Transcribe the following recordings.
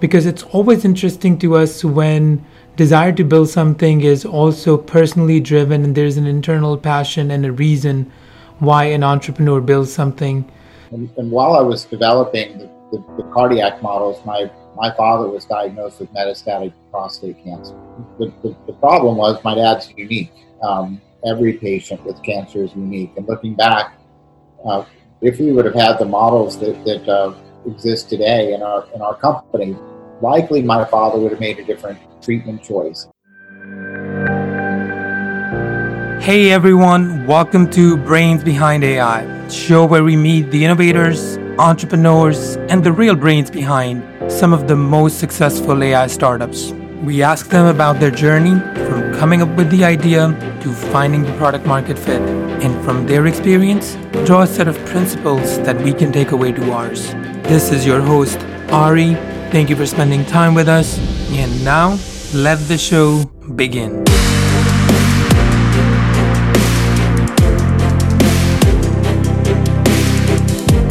because it's always interesting to us when desire to build something is also personally driven and there's an internal passion and a reason why an entrepreneur builds something. And, and while I was developing the, the, the, cardiac models, my, my father was diagnosed with metastatic prostate cancer. The, the, the problem was my dad's unique. Um, every patient with cancer is unique. And looking back, uh, if we would have had the models that, that uh, exist today in our, in our company, likely my father would have made a different treatment choice. Hey everyone, welcome to Brains Behind AI, show where we meet the innovators, entrepreneurs, and the real brains behind some of the most successful AI startups. We ask them about their journey from coming up with the idea to finding the product market fit, and from their experience, draw a set of principles that we can take away to ours. This is your host, Ari. Thank you for spending time with us, and now let the show begin.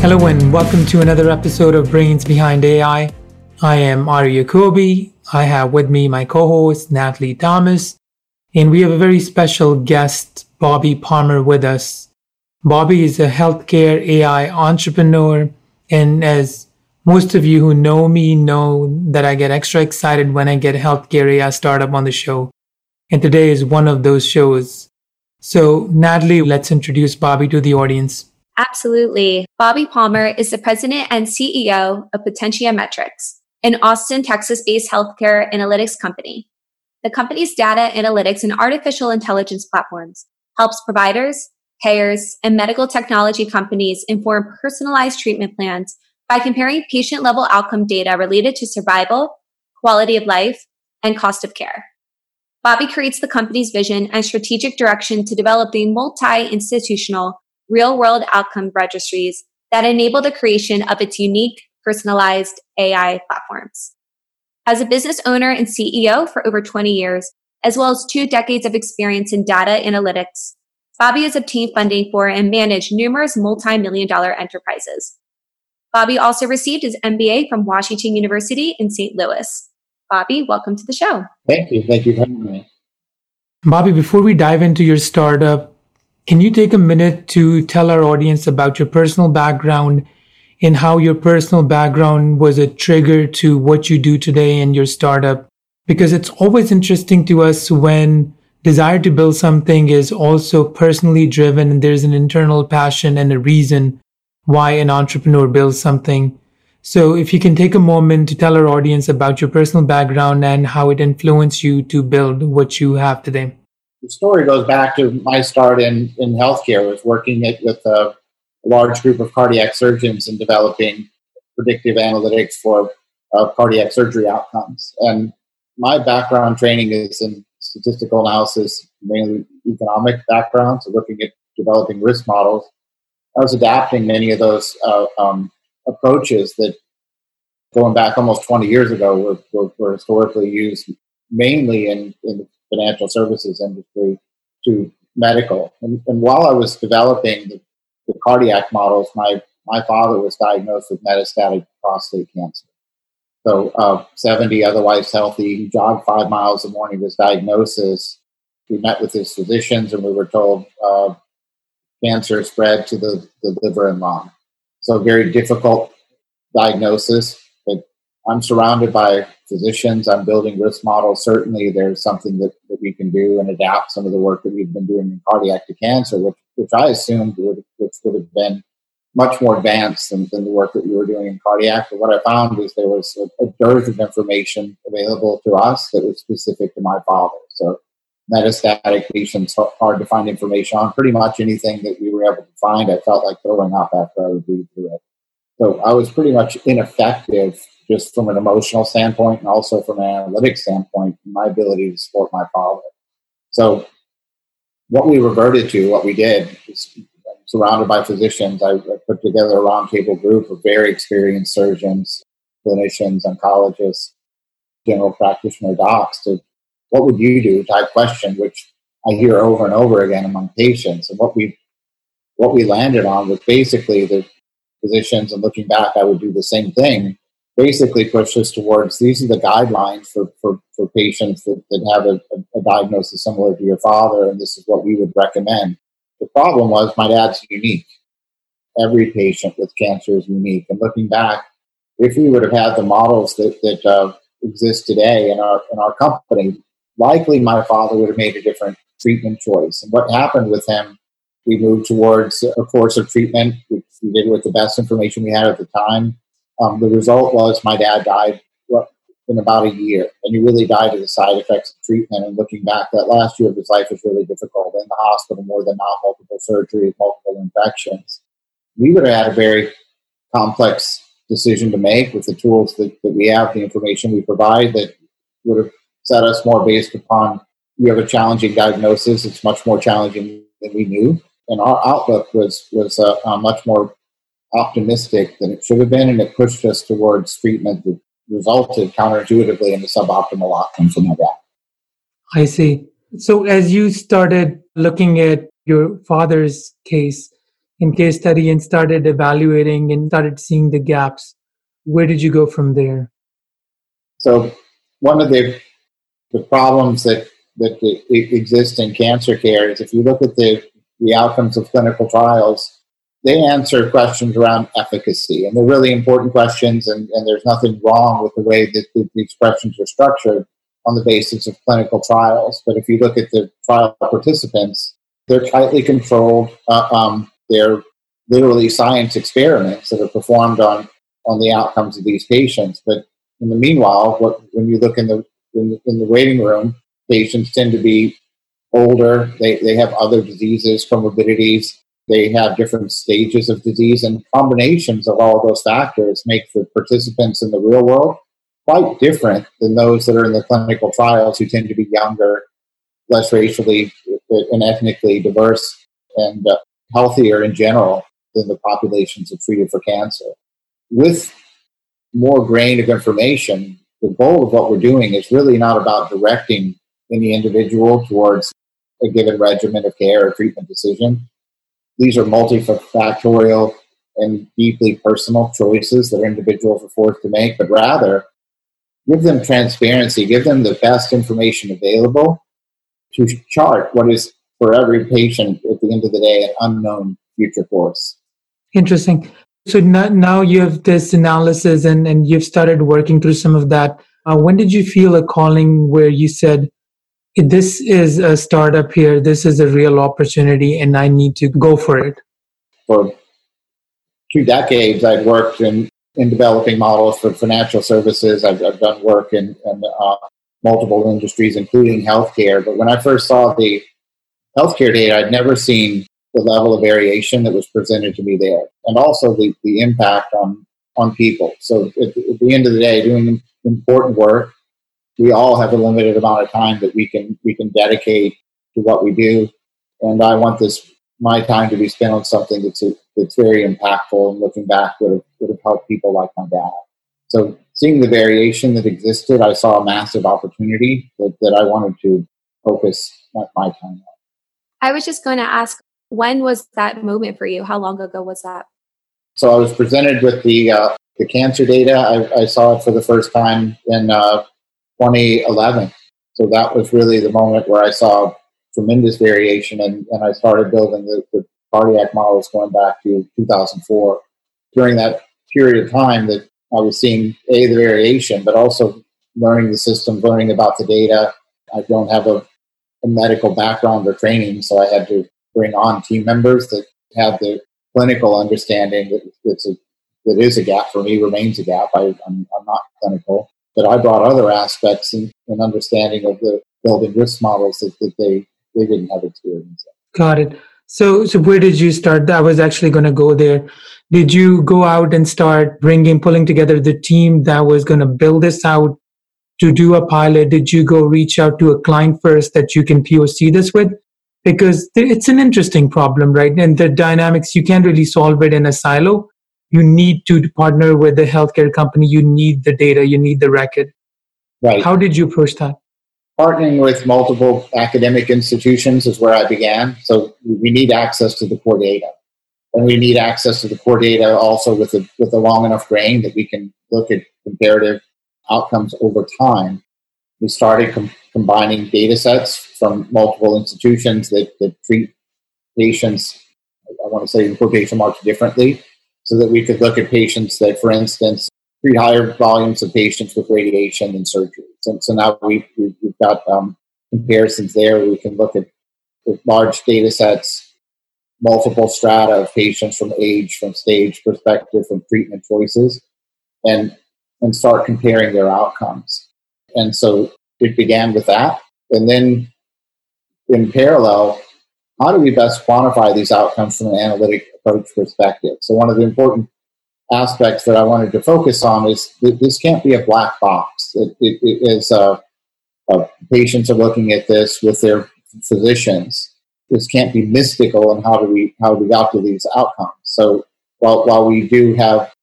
Hello, and welcome to another episode of Brains Behind AI. I am Ari Yacobi. I have with me my co host, Natalie Thomas, and we have a very special guest, Bobby Palmer, with us. Bobby is a healthcare AI entrepreneur, and as most of you who know me know that I get extra excited when I get healthcare AI startup on the show. And today is one of those shows. So, Natalie, let's introduce Bobby to the audience. Absolutely. Bobby Palmer is the president and CEO of Potentia Metrics, an Austin, Texas based healthcare analytics company. The company's data analytics and artificial intelligence platforms helps providers, payers, and medical technology companies inform personalized treatment plans by comparing patient level outcome data related to survival, quality of life, and cost of care. Bobby creates the company's vision and strategic direction to develop the multi-institutional real world outcome registries that enable the creation of its unique personalized AI platforms. As a business owner and CEO for over 20 years, as well as two decades of experience in data analytics, Bobby has obtained funding for and managed numerous multi-million dollar enterprises, Bobby also received his MBA from Washington University in St. Louis. Bobby, welcome to the show. Thank you. Thank you for having me. Bobby, before we dive into your startup, can you take a minute to tell our audience about your personal background and how your personal background was a trigger to what you do today in your startup? Because it's always interesting to us when desire to build something is also personally driven and there's an internal passion and a reason why an entrepreneur builds something. So, if you can take a moment to tell our audience about your personal background and how it influenced you to build what you have today. The story goes back to my start in, in healthcare. I was working at, with a large group of cardiac surgeons and developing predictive analytics for uh, cardiac surgery outcomes. And my background training is in statistical analysis, mainly economic background, so looking at developing risk models I was adapting many of those uh, um, approaches that, going back almost 20 years ago, were, were, were historically used mainly in, in the financial services industry to medical. And, and while I was developing the, the cardiac models, my, my father was diagnosed with metastatic prostate cancer. So, uh, 70, otherwise healthy. He jogged five miles a morning. His diagnosis. We met with his physicians, and we were told uh, cancer spread to the, the liver and lung. So, very difficult diagnosis. But I'm surrounded by physicians. I'm building risk models. Certainly, there's something that, that we can do and adapt some of the work that we've been doing in cardiac to cancer, which, which I assumed would, which would have been much more advanced than, than the work that we were doing in cardiac. But what I found was there was a, a dearth of information available to us that was specific to my father. So metastatic patients, hard to find information on. Pretty much anything that we were able to find, I felt like throwing up after I would read through it. So I was pretty much ineffective just from an emotional standpoint and also from an analytic standpoint in my ability to support my father. So what we reverted to, what we did, surrounded by physicians. I, I put together a roundtable group of very experienced surgeons, clinicians, oncologists, general practitioner docs to what would you do type question, which I hear over and over again among patients. And what we what we landed on was basically the physicians, and looking back, I would do the same thing. Basically pushed us towards these are the guidelines for, for, for patients that, that have a, a, diagnosis similar to your father, and this is what we would recommend. The problem was my dad's unique. Every patient with cancer is unique. And looking back, if we would have had the models that, that uh, exist today in our, in our company, likely my father would have made a different treatment choice. And what happened with him, we moved towards a course of treatment, which we did with the best information we had at the time um, the result was my dad died in about a year, and he really died of the side effects of treatment. And looking back, that last year of his life was really difficult in the hospital, more than not, multiple surgeries, multiple infections. We would have had a very complex decision to make with the tools that, that we have, the information we provide that would have set us more based upon you have a challenging diagnosis. It's much more challenging than we knew. And our outlook was was uh, uh, much more optimistic than it should have been, and it pushed us towards treatment that resulted counterintuitively in the suboptimal outcomes for my dad. I see. So, as you started looking at your father's case in case study and started evaluating and started seeing the gaps, where did you go from there? So, one of the the problems that that exist in cancer care is if you look at the the outcomes of clinical trials, they answer questions around efficacy, and they're really important questions, and, and there's nothing wrong with the way that the, these questions are structured on the basis of clinical trials. But if you look at the trial participants, they're tightly controlled. Uh, um, they're literally science experiments that are performed on, on the outcomes of these patients. But in the meanwhile, what, when you look in the, in the, in the waiting room, patients tend to be older. They, they have other diseases, comorbidities they have different stages of disease, and combinations of all of those factors make the participants in the real world quite different than those that are in the clinical trials who tend to be younger, less racially and ethnically diverse, and uh, healthier in general than the populations that treated for cancer. With more grain of information, the goal of what we're doing is really not about directing any individual towards a given regimen of care or treatment decision these are multifactorial and deeply personal choices that individuals are forced to make, but rather give them transparency, give them the best information available to chart what is for every patient at the end of the day an unknown future course. Interesting. So now you have this analysis and, and you've started working through some of that. Uh, when did you feel a calling where you said, this is a startup here, this is a real opportunity, and I need to go for it? For two decades, I've worked in, in developing models for financial services. I've, I've done work in, in uh, multiple industries, including healthcare. But when I first saw the healthcare data, I'd never seen the level of variation that was presented to me there, and also the, the impact on, on people. So at, at the end of the day, doing important work we all have a limited amount of time that we can we can dedicate to what we do, and I want this my time to be spent on something that's a, that's very impactful and looking back would have would have helped people like my dad. So seeing the variation that existed, I saw a massive opportunity that, that I wanted to focus my time on. I was just going to ask, when was that moment for you? How long ago was that? So I was presented with the uh, the cancer data. I, I, saw it for the first time in uh, 2011. So that was really the moment where I saw tremendous variation, and, and I started building the, the cardiac models going back to 2004. During that period of time, that I was seeing a the variation, but also learning the system, learning about the data. I don't have a, a medical background or training, so I had to bring on team members that have the clinical understanding that it's a, that is a gap for me, remains a gap. I, I'm not clinical but I brought other aspects and, understanding of the building risk models that, that they, they didn't have experience in. Got it. So, so where did you start? I was actually going to go there. Did you go out and start bringing, pulling together the team that was going to build this out to do a pilot? Did you go reach out to a client first that you can POC this with? Because it's an interesting problem, right? And the dynamics, you can't really solve it in a silo you need to partner with the healthcare company. You need the data. You need the record. Right. How did you approach that? Partnering with multiple academic institutions is where I began. So we need access to the core data. And we need access to the core data also with a, with a long enough grain that we can look at comparative outcomes over time, we started com- combining data sets from multiple institutions that, that treat patients, I want to say in quotation marks, differently, so that we could look at patients that, for instance, treat higher volumes of patients with radiation and surgery. So, so now we, we, have got um, comparisons there. We can look at large data sets, multiple strata of patients from age, from stage perspective, from treatment choices, and and start comparing their outcomes. And so it began with that. And then in parallel, how do we best quantify these outcomes from an analytic approach perspective? So one of the important aspects that I wanted to focus on is that this can't be a black box. It, it, it is uh, uh, patients are looking at this with their physicians. This can't be mystical in how do we how do we got to these outcomes. So while while we do have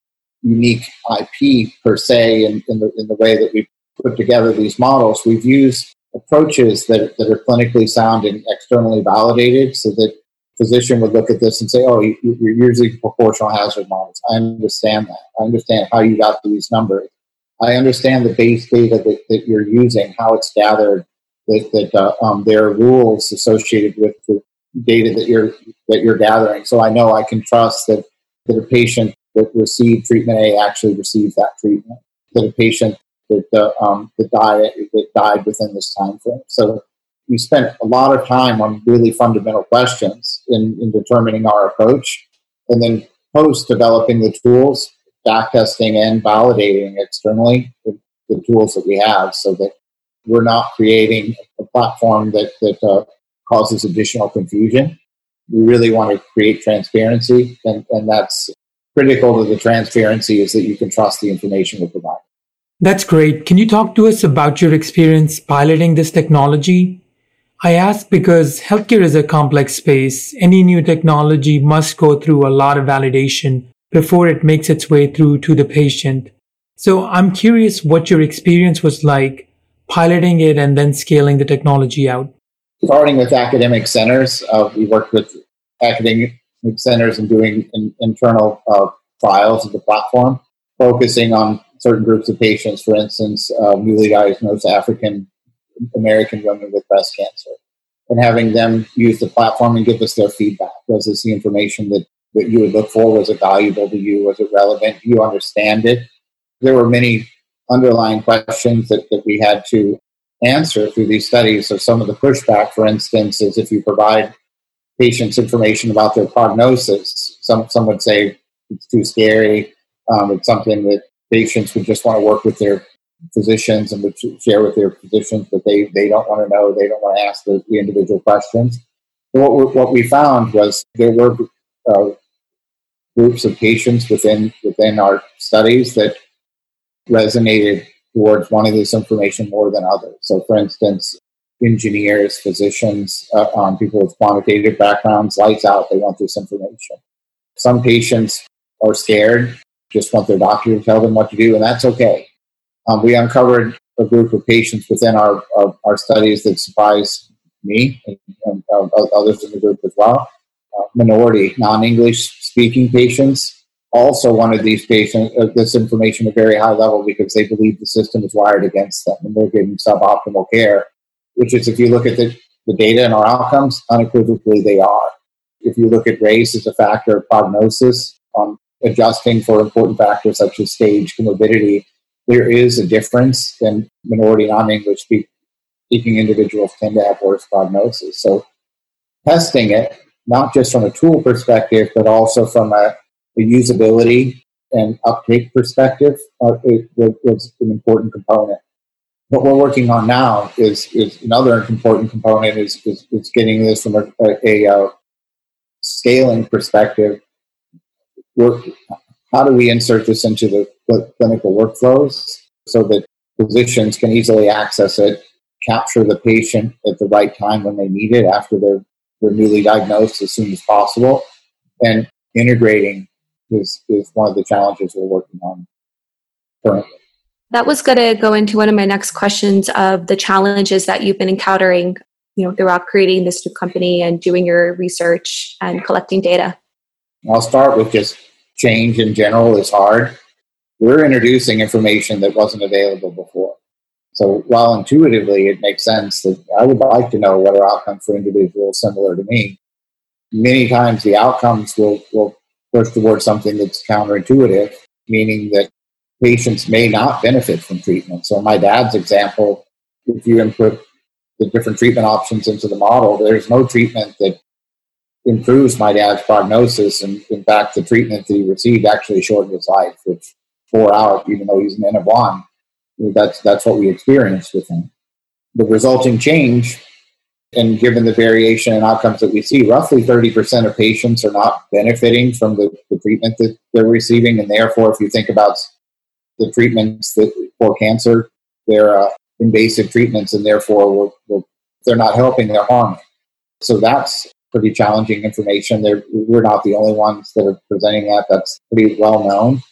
unique IP per se in, in the in the way that we put together these models, we've used approaches that, that are clinically sound and externally validated so that physician would look at this and say, oh, you, are using proportional hazard models. I understand that. I understand how you got these numbers. I understand the base data that, that you're using, how it's gathered, that, that uh, um, there are rules associated with the data that you're that you're gathering. So I know I can trust that, that a patient that received treatment A actually received that treatment. That a patient that uh, um, that died that died within this time frame. So we spent a lot of time on really fundamental questions in, in determining our approach, and then post developing the tools, back testing and validating externally the, the tools that we have, so that we're not creating a platform that that uh, causes additional confusion. We really want to create transparency, and, and that's critical to the transparency is that you can trust the information we provide. That's great. Can you talk to us about your experience piloting this technology? I ask because healthcare is a complex space. Any new technology must go through a lot of validation before it makes its way through to the patient. So I'm curious what your experience was like piloting it and then scaling the technology out. Starting with academic centers, uh, we worked with academic centers and doing in, internal uh, trials of the platform, focusing on certain groups of patients, for instance, uh, newly diagnosed African American women with breast cancer, and having them use the platform and give us their feedback. Was this the information that, that you would look for? Was it valuable to you? Was it relevant? Do you understand it? There were many underlying questions that, that we had to answer through these studies. So some of the pushback, for instance, is if you provide patients information about their prognosis, some some would say it's too scary. Um, it's something that patients would just want to work with their physicians and would share with their physicians, but they, they don't want to know, they don't want to ask the, the individual questions. what, we, what we found was there were uh, groups of patients within within our studies that resonated towards wanting this information more than others. So, for instance, engineers, physicians, uh, um, people with quantitative backgrounds, lights out, they want this information. Some patients are scared just want their doctor to tell them what to do, and that's okay. Um, we uncovered a group of patients within our, our, our studies that surprised me and, and uh, others in the group as well. Uh, minority, non-English speaking patients also wanted these patients uh, this information at a very high level because they believe the system is wired against them and they're getting suboptimal care. Which is, if you look at the, the data and our outcomes, unequivocally they are. If you look at race as a factor of prognosis, um, adjusting for important factors such as stage comorbidity, there is a difference, and minority non-English speaking individuals tend to have worse prognosis. So, testing it not just from a tool perspective, but also from a, a usability and uptake perspective, uh, it, it was an important component. What we're working on now is, is another important component is, is, is getting this from a, a, a uh, scaling perspective work, how do we insert this into the clinical workflows so that physicians can easily access it, capture the patient at the right time when they need it after they're, they're newly diagnosed as soon as possible, and integrating is, is one of the challenges we're working on currently. That was going to go into one of my next questions of the challenges that you've been encountering, you know, throughout creating this new company and doing your research and collecting data. I'll start with just change in general is hard. we're introducing information that wasn't available before. So while intuitively it makes sense that I would like to know what are outcomes for individuals similar to me, many times the outcomes will, will push towards something that's counterintuitive, meaning that patients may not benefit from treatment. So my dad's example, if you input the different treatment options into the model, there's no treatment that improves my dad's prognosis. And in fact, the treatment that he received actually shortened his life, which four out, even though he's an N of one that's that's what we experienced with him. The resulting change, and given the variation in outcomes that we see, roughly 30% of patients are not benefiting from the, the treatment that they're receiving, and therefore, if you think about the treatments that for cancer, they're uh, invasive treatments, and therefore we're, we're, they're not helping; they're harming. So that's pretty challenging information. They're, we're not the only ones that are presenting that. That's pretty well known.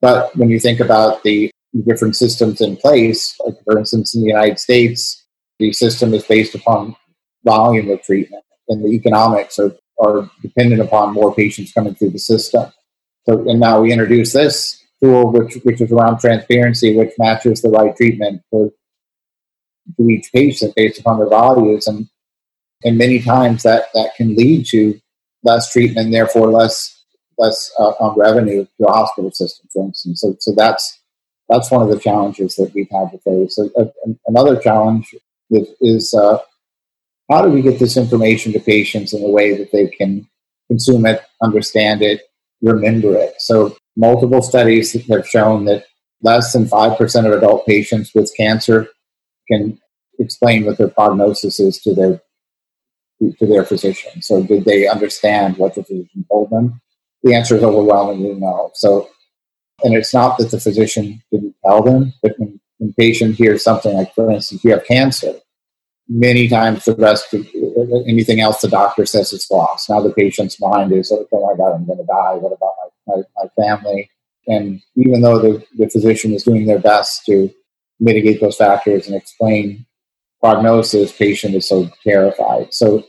But when you think about the different systems in place. Like for instance, in the United States, the system is based upon volume of treatment, and the economics are, are dependent upon more patients coming through the system. So, and now we introduce this tool, which which is around transparency, which matches the right treatment for to each patient based upon their values, and and many times that that can lead to less treatment, therefore less less uh, on revenue to the hospital system, for instance. So, so that's that's one of the challenges that we've had to face. Uh, another challenge is uh, how do we get this information to patients in a way that they can consume it, understand it, remember it? So, multiple studies have shown that less than 5% of adult patients with cancer can explain what their prognosis is to their to their physician. So, did they understand what the physician told them? The answer is overwhelmingly no. So, and it's not that the physician didn't tell them, but when, when patient hears something like, for instance, you have cancer, many times the rest of anything else the doctor says is lost. Now the patient's mind is, oh my God, I'm going to die. What about my, my, my family? And even though the, the physician is doing their best to mitigate those factors and explain prognosis, patient is so terrified. So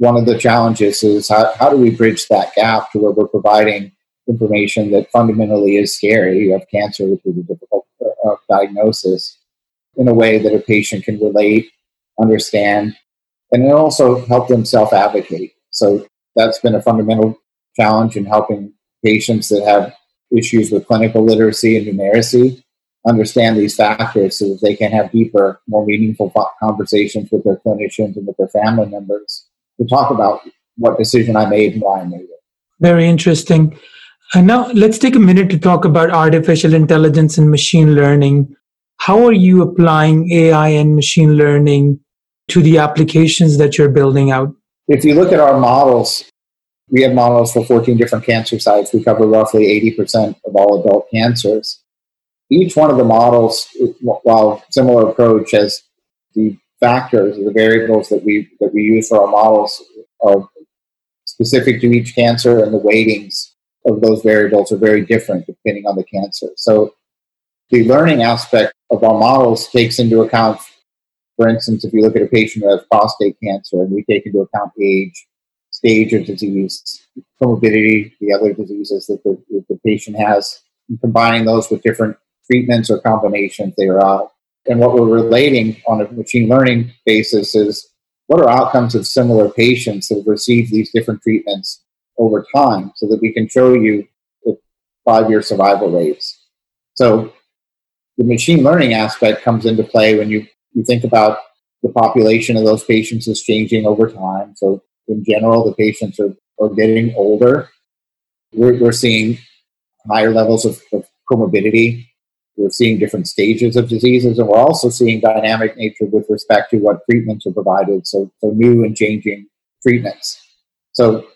one of the challenges is how, how do we bridge that gap to where we're providing information that fundamentally is scary. You have cancer, which is a difficult uh, diagnosis, in a way that a patient can relate, understand, and then also help them self advocate. So that's been a fundamental challenge in helping patients that have issues with clinical literacy and numeracy understand these factors so that they can have deeper, more meaningful conversations with their clinicians and with their family members to talk about what decision I made and why I made it. Very interesting. And now let's take a minute to talk about artificial intelligence and machine learning. How are you applying AI and machine learning to the applications that you're building out? If you look at our models, we have models for 14 different cancer sites. We cover roughly 80% of all adult cancers. Each one of the models, while similar approach, has the factors, the variables that we that we use for our models are specific to each cancer and the weightings of those variables are very different depending on the cancer. So the learning aspect of our models takes into account, for instance, if you look at a patient who has prostate cancer and we take into account age, stage of disease, comorbidity, the other diseases that the, that the patient has, and combining those with different treatments or combinations thereof. And what we're relating on a machine learning basis is what are outcomes of similar patients that have received these different treatments over time so that we can show you the five year survival rates. So the machine learning aspect comes into play when you, you think about the population of those patients is changing over time. So in general, the patients are, are getting older. We're, we're seeing higher levels of, of comorbidity. We're seeing different stages of diseases, and we're also seeing dynamic nature with respect to what treatments are provided. So, so new and changing treatments. So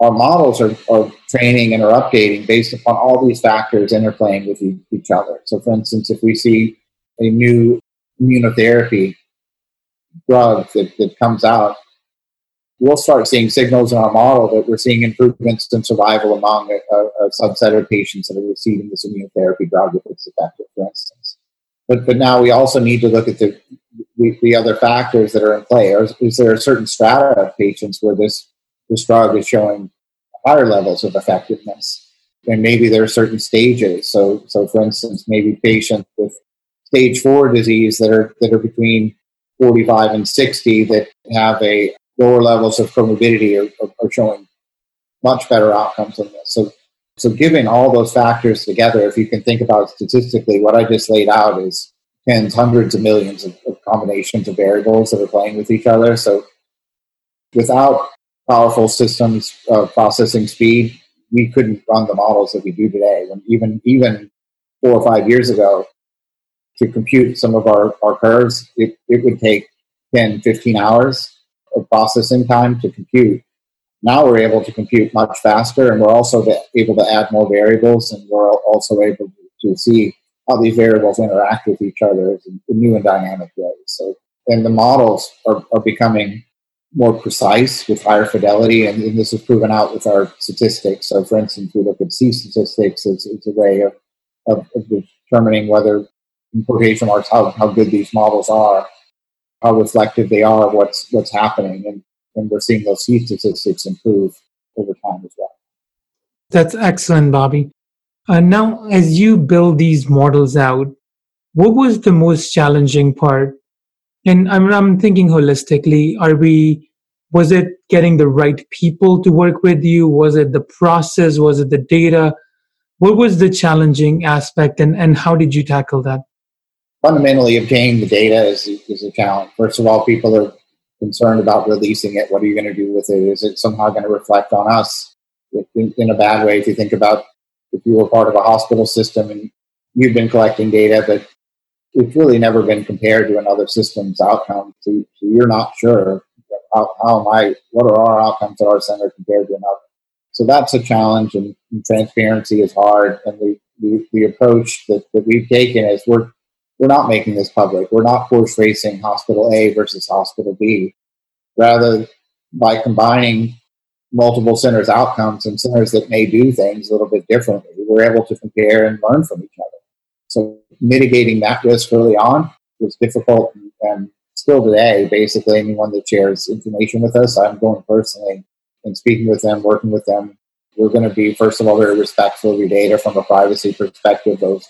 our models are, are training and are updating based upon all these factors interplaying with each other. So, for instance, if we see a new immunotherapy drug that, that comes out, we'll start seeing signals in our model that we're seeing improvements in survival among a, a, a subset of patients that are receiving this immunotherapy drug if it's effective, for instance. But, but now we also need to look at the, the, the other factors that are in play. Is, is there a certain strata of patients where this this drug is showing higher levels of effectiveness. and maybe there are certain stages. So, so for instance, maybe patients with stage four disease that are that are between 45 and 60 that have a lower levels of comorbidity are, are, are showing much better outcomes than this. So, so giving all those factors together, if you can think about statistically, what I just laid out is tens, hundreds of millions of, of combinations of variables that are playing with each other. So, without powerful systems of processing speed, we couldn't run the models that we do today. When even even four or five years ago, to compute some of our, our curves, it, it would take 10, 15 hours of processing time to compute. Now we're able to compute much faster, and we're also able to add more variables, and we're also able to see how these variables interact with each other in new and dynamic ways. So, and the models are, are becoming more precise with higher fidelity, and, and, this is proven out with our statistics. So, for instance, we look at C statistics as, as a way of, of, of, determining whether, in quotation marks, how, how good these models are, how reflective they are of what's what's happening, and, and we're seeing those C statistics improve over time as well. That's excellent, Bobby. Uh, now, as you build these models out, what was the most challenging part? And I'm, I'm thinking holistically are we was it getting the right people to work with you? Was it the process? Was it the data? What was the challenging aspect and, and how did you tackle that fundamentally obtaining the data is, is a challenge first of all people are concerned about releasing it what are you going to do with it is it somehow going to reflect on us in, in a bad way if you think about if you were part of a hospital system and you've been collecting data but it's really never been compared to another system's outcome. So, so you're not sure how, how am I, what are our outcomes at our center compared to another. So that's a challenge, and, and transparency is hard. And the, the, the approach that, that we've taken is we're we're not making this public. We're not horse racing hospital A versus hospital B. Rather, by combining multiple centers' outcomes and centers that may do things a little bit differently, we're able to compare and learn from each other. So mitigating that risk early on was difficult and still today, basically anyone that shares information with us, I'm going personally and speaking with them, working with them. We're going to be, first of all, very respectful of your data from a privacy perspective. Those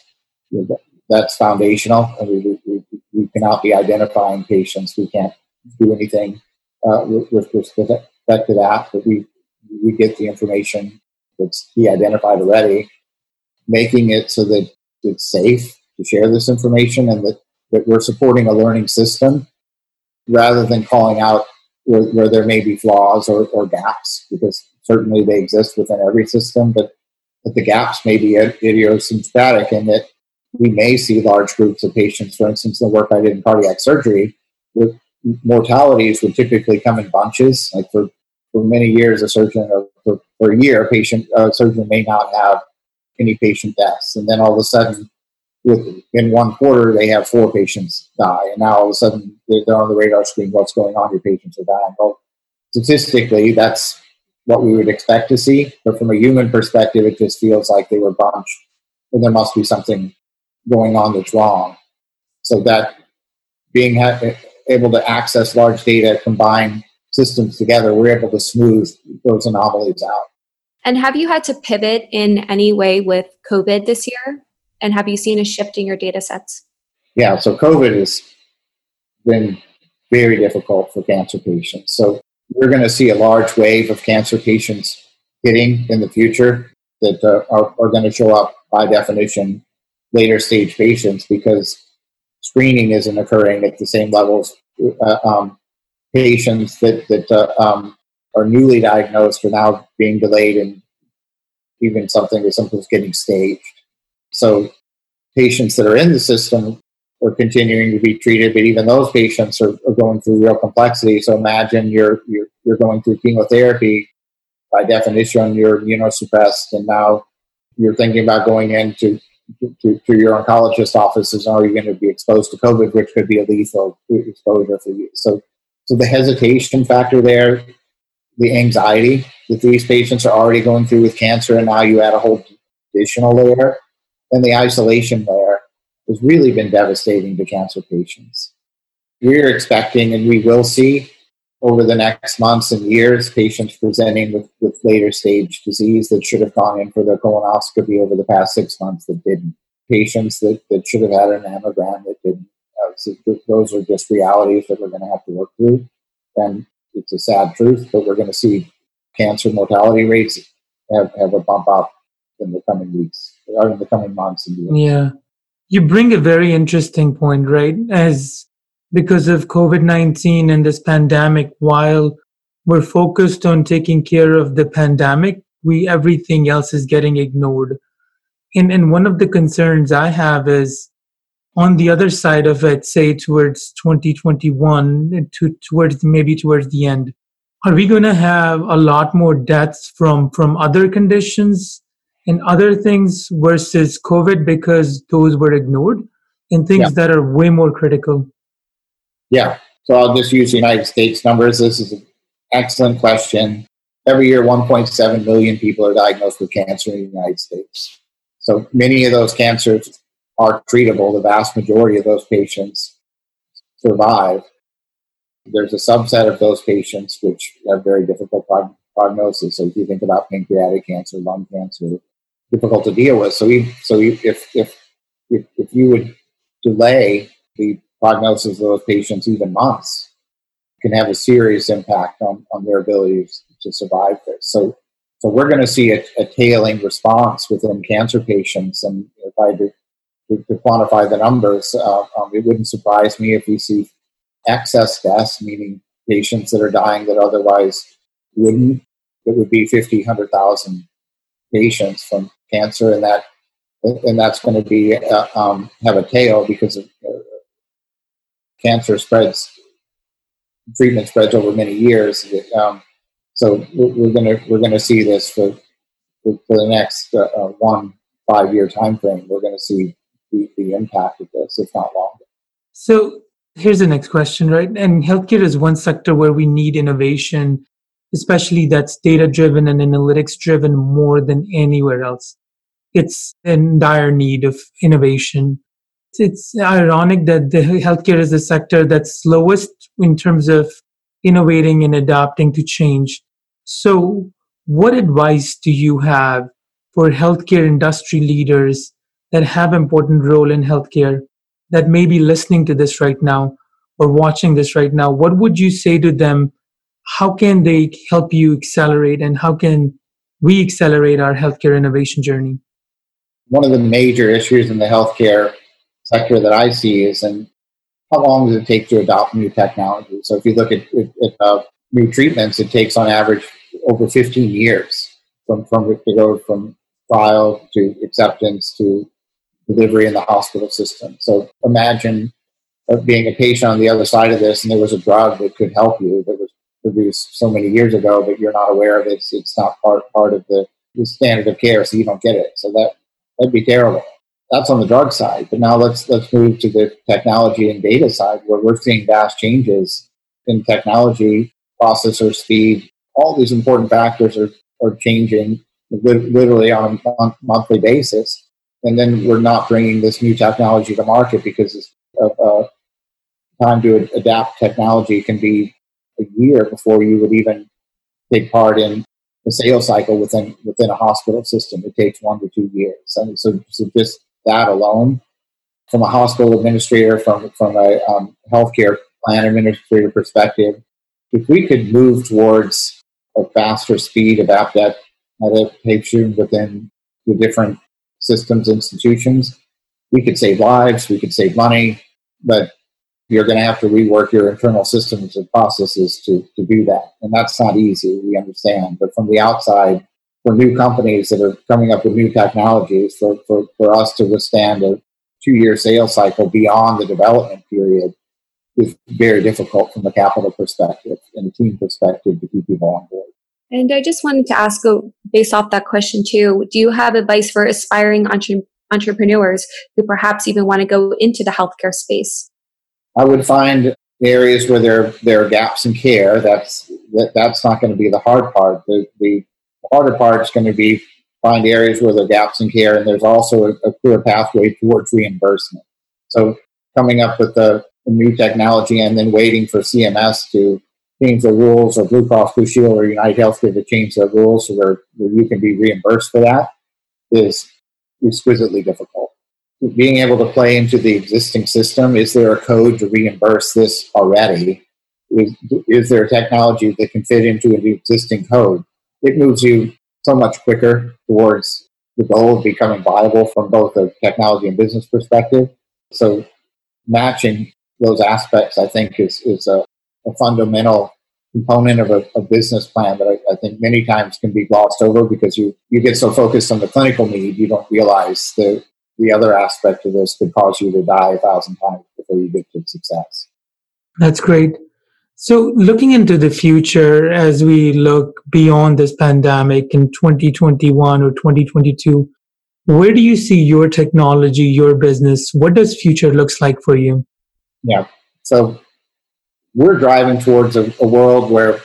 that's foundational, we, we, we cannot be identifying patients. We can't do anything uh, with, with respect to that, but we we get the information that's de-identified already, making it so that it's safe to share this information and that, that we're supporting a learning system rather than calling out where, where there may be flaws or, or, gaps, because certainly they exist within every system, but, but the gaps may be idiosyncratic in that we may see large groups of patients, for instance, the work I did in cardiac surgery, with mortalities would typically come in bunches. Like for, for many years, a surgeon, or for, for a year, a patient, a surgeon may not have any patient deaths. And then all of a sudden, in one quarter, they have four patients die. And now all of a sudden, they're on the radar screen. What's going on? Your patients are dying. Well, statistically, that's what we would expect to see. But from a human perspective, it just feels like they were bunched and there must be something going on that's wrong. So that being able to access large data, combine systems together, we're able to smooth those anomalies out. And have you had to pivot in any way with COVID this year? And have you seen a shift in your data sets? Yeah, so COVID has been very difficult for cancer patients. So we're going to see a large wave of cancer patients hitting in the future that uh, are, are going to show up by definition later stage patients because screening isn't occurring at the same levels. Uh, um, patients that, that uh, um, are newly diagnosed are now being delayed and even something as simple as getting staged. So patients that are in the system are continuing to be treated, but even those patients are, are going through real complexity. So imagine you're, you're, you're going through chemotherapy. By definition, you're immunosuppressed, and now you're thinking about going into to, to, your oncologist offices, are you going to be exposed to COVID, which could be a lethal exposure for you? So, so the hesitation factor there the anxiety that these patients are already going through with cancer, and now you add a whole additional layer, and the isolation layer has really been devastating to cancer patients. We're expecting, and we will see, over the next months and years, patients presenting with, with later stage disease that should have gone in for their colonoscopy over the past six months that didn't. Patients that, that should have had an mammogram that didn't. Uh, so those are just realities that we're going to have to work through. And it's a sad truth, but we're going to see cancer mortality rates have, have a bump up in the coming weeks or in the coming months. And years. Yeah. You bring a very interesting point, right? As because of COVID 19 and this pandemic, while we're focused on taking care of the pandemic, we everything else is getting ignored. And, and one of the concerns I have is on the other side of it, say towards 2021, to, towards maybe towards the end, are we going to have a lot more deaths from from other conditions and other things versus COVID because those were ignored and things yeah. that are way more critical? Yeah. So I'll just use the United States numbers. This is an excellent question. Every year, 1.7 million people are diagnosed with cancer in the United States. So many of those cancers are treatable. The vast majority of those patients survive. There's a subset of those patients which have very difficult prog- prognosis. So if you think about pancreatic cancer, lung cancer, difficult to deal with. So, we, so we, if, if, if, if you would delay the prognosis of those patients even months can have a serious impact on, on their ability to survive this. So, so we're going to see a, a tailing response within cancer patients. And if I to, to, to quantify the numbers, uh, um, it wouldn't surprise me if we see excess deaths, meaning patients that are dying that otherwise wouldn't. It would be 50, 100,000 patients from cancer, and that and that's going to be uh, um, have a tail because of uh, cancer spreads, treatment spreads over many years. Um, so we're going to we're going to see this for for, the next uh, uh, one five year time frame. We're going to see the, the impact of this, if not longer. So here's the next question, right? And healthcare is one sector where we need innovation, especially that's data driven and analytics driven more than anywhere else. It's in dire need of innovation it's ironic that the healthcare is the sector that's slowest in terms of innovating and adapting to change. So, what advice do you have for healthcare industry leaders that have important role in healthcare that may be listening to this right now or watching this right now? What would you say to them? How can they help you accelerate and how can we accelerate our healthcare innovation journey? One of the major issues in the healthcare sector that I see is and how long does it take to adopt new technology? So if you look at, at, at uh, new treatments, it takes on average over 15 years from, from to go from trial to acceptance to delivery in the hospital system. So imagine uh, being a patient on the other side of this and there was a drug that could help you that was produced so many years ago, but you're not aware of it. It's, it's not part, part of the, the standard of care, so you don't get it. So that, that'd be terrible that's on the drug side. But now let's let's move to the technology and data side, where we're seeing vast changes in technology, processor speed. All these important factors are are changing literally on a monthly basis. And then we're not bringing this new technology to market because of uh, time to adapt technology can be a year before you would even take part in the sales cycle within within a hospital system. It takes one to two years. And so, so just that alone, from a hospital administrator, from from a um, healthcare plan administrator perspective, if we could move towards a faster speed of adaptation within the different systems institutions, we could save lives, we could save money, but you're going to have to rework your internal systems and processes to, to do that. And that's not easy, we understand. But from the outside, for new companies that are coming up with new technologies for, for, for us to withstand a two year sales cycle beyond the development period is very difficult from a capital perspective and a team perspective to keep people on board. And I just wanted to ask, uh, based off that question too, do you have advice for aspiring entre- entrepreneurs who perhaps even want to go into the healthcare space? I would find areas where there there are gaps in care. That's that, that's not going to be the hard part. The, the harder part is going to be find areas where there are gaps in care, and there's also a, a clear pathway towards reimbursement. So coming up with the, new technology and then waiting for CMS to change the rules, or Blue Cross Blue Shield or United Healthcare to change the rules where, where you can be reimbursed for that is exquisitely difficult. Being able to play into the existing system, is there a code to reimburse this already? Is, is there a technology that can fit into the existing code? It moves you so much quicker towards the goal of becoming viable from both a technology and business perspective. So matching those aspects, I think, is, is a, a fundamental component of a, a business plan that I, I, think many times can be glossed over because you, you get so focused on the clinical need, you don't realize the, the other aspect of this could cause you to die a thousand times before you get to success. That's great. So, looking into the future as we look beyond this pandemic in 2021 or 2022, where do you see your technology, your business? What does future looks like for you? Yeah. So, we're driving towards a, a world where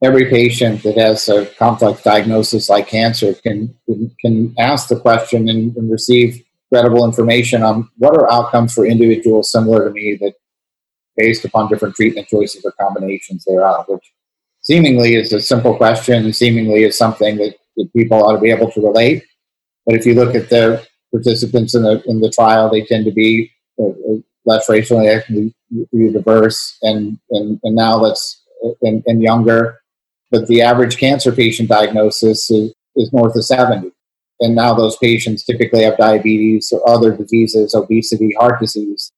every patient that has a complex diagnosis like cancer can can ask the question and, and receive credible information on what are outcomes for individuals similar to me that based upon different treatment choices or combinations thereof, which seemingly is a simple question seemingly is something that, that people ought to be able to relate. But if you look at the participants in the in the trial, they tend to be uh, uh less racially ethnically diverse and, and, and now let's and, and younger. But the average cancer patient diagnosis is, is north of 70. And now those patients typically have diabetes or other diseases, obesity, heart disease.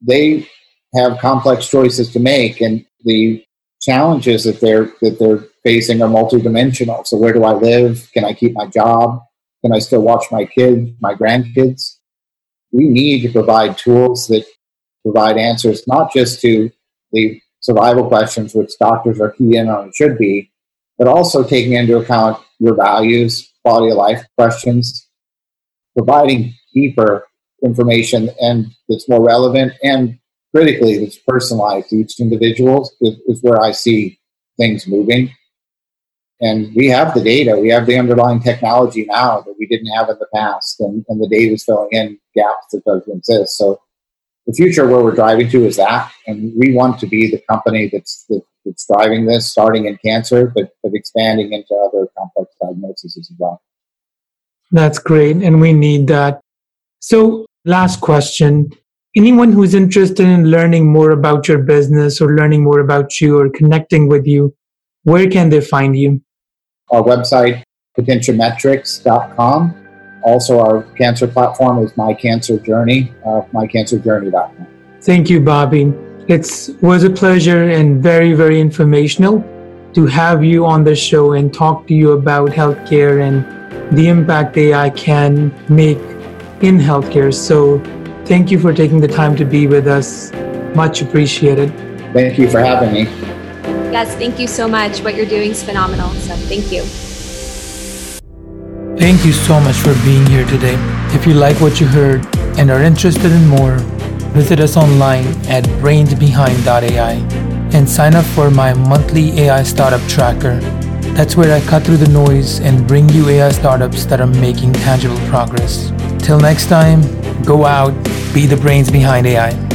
They have complex choices to make, and the challenges that they're that they're facing are multidimensional. So, where do I live? Can I keep my job? Can I still watch my kids, my grandkids? We need to provide tools that provide answers not just to the survival questions, which doctors are key in on and should be, but also taking into account your values, quality of life questions, providing deeper information and that's more relevant and critically that's personalized to each individual is, is where I see things moving. And we have the data, we have the underlying technology now that we didn't have in the past, and, and the data is filling in gaps that doesn't exist. So the future where we're driving to is that, and we want to be the company that's that, that's driving this, starting in cancer, but but expanding into other complex diagnoses as well. That's great, and we need that. So, last question: Anyone who's interested in learning more about your business, or learning more about you, or connecting with you, where can they find you? Our website, potentiametrics.com also, our cancer platform is My Cancer Journey, uh, mycancerjourney.com. Thank you, Bobby. It was a pleasure and very, very informational to have you on the show and talk to you about healthcare and the impact AI can make in healthcare. So, thank you for taking the time to be with us. Much appreciated. Thank you for having me. Yes, thank you so much. What you're doing is phenomenal. So, thank you. Thank you so much for being here today. If you like what you heard and are interested in more, visit us online at brainsbehind.ai and sign up for my monthly AI startup tracker. That's where I cut through the noise and bring you AI startups that are making tangible progress. Till next time, go out, be the brains behind AI.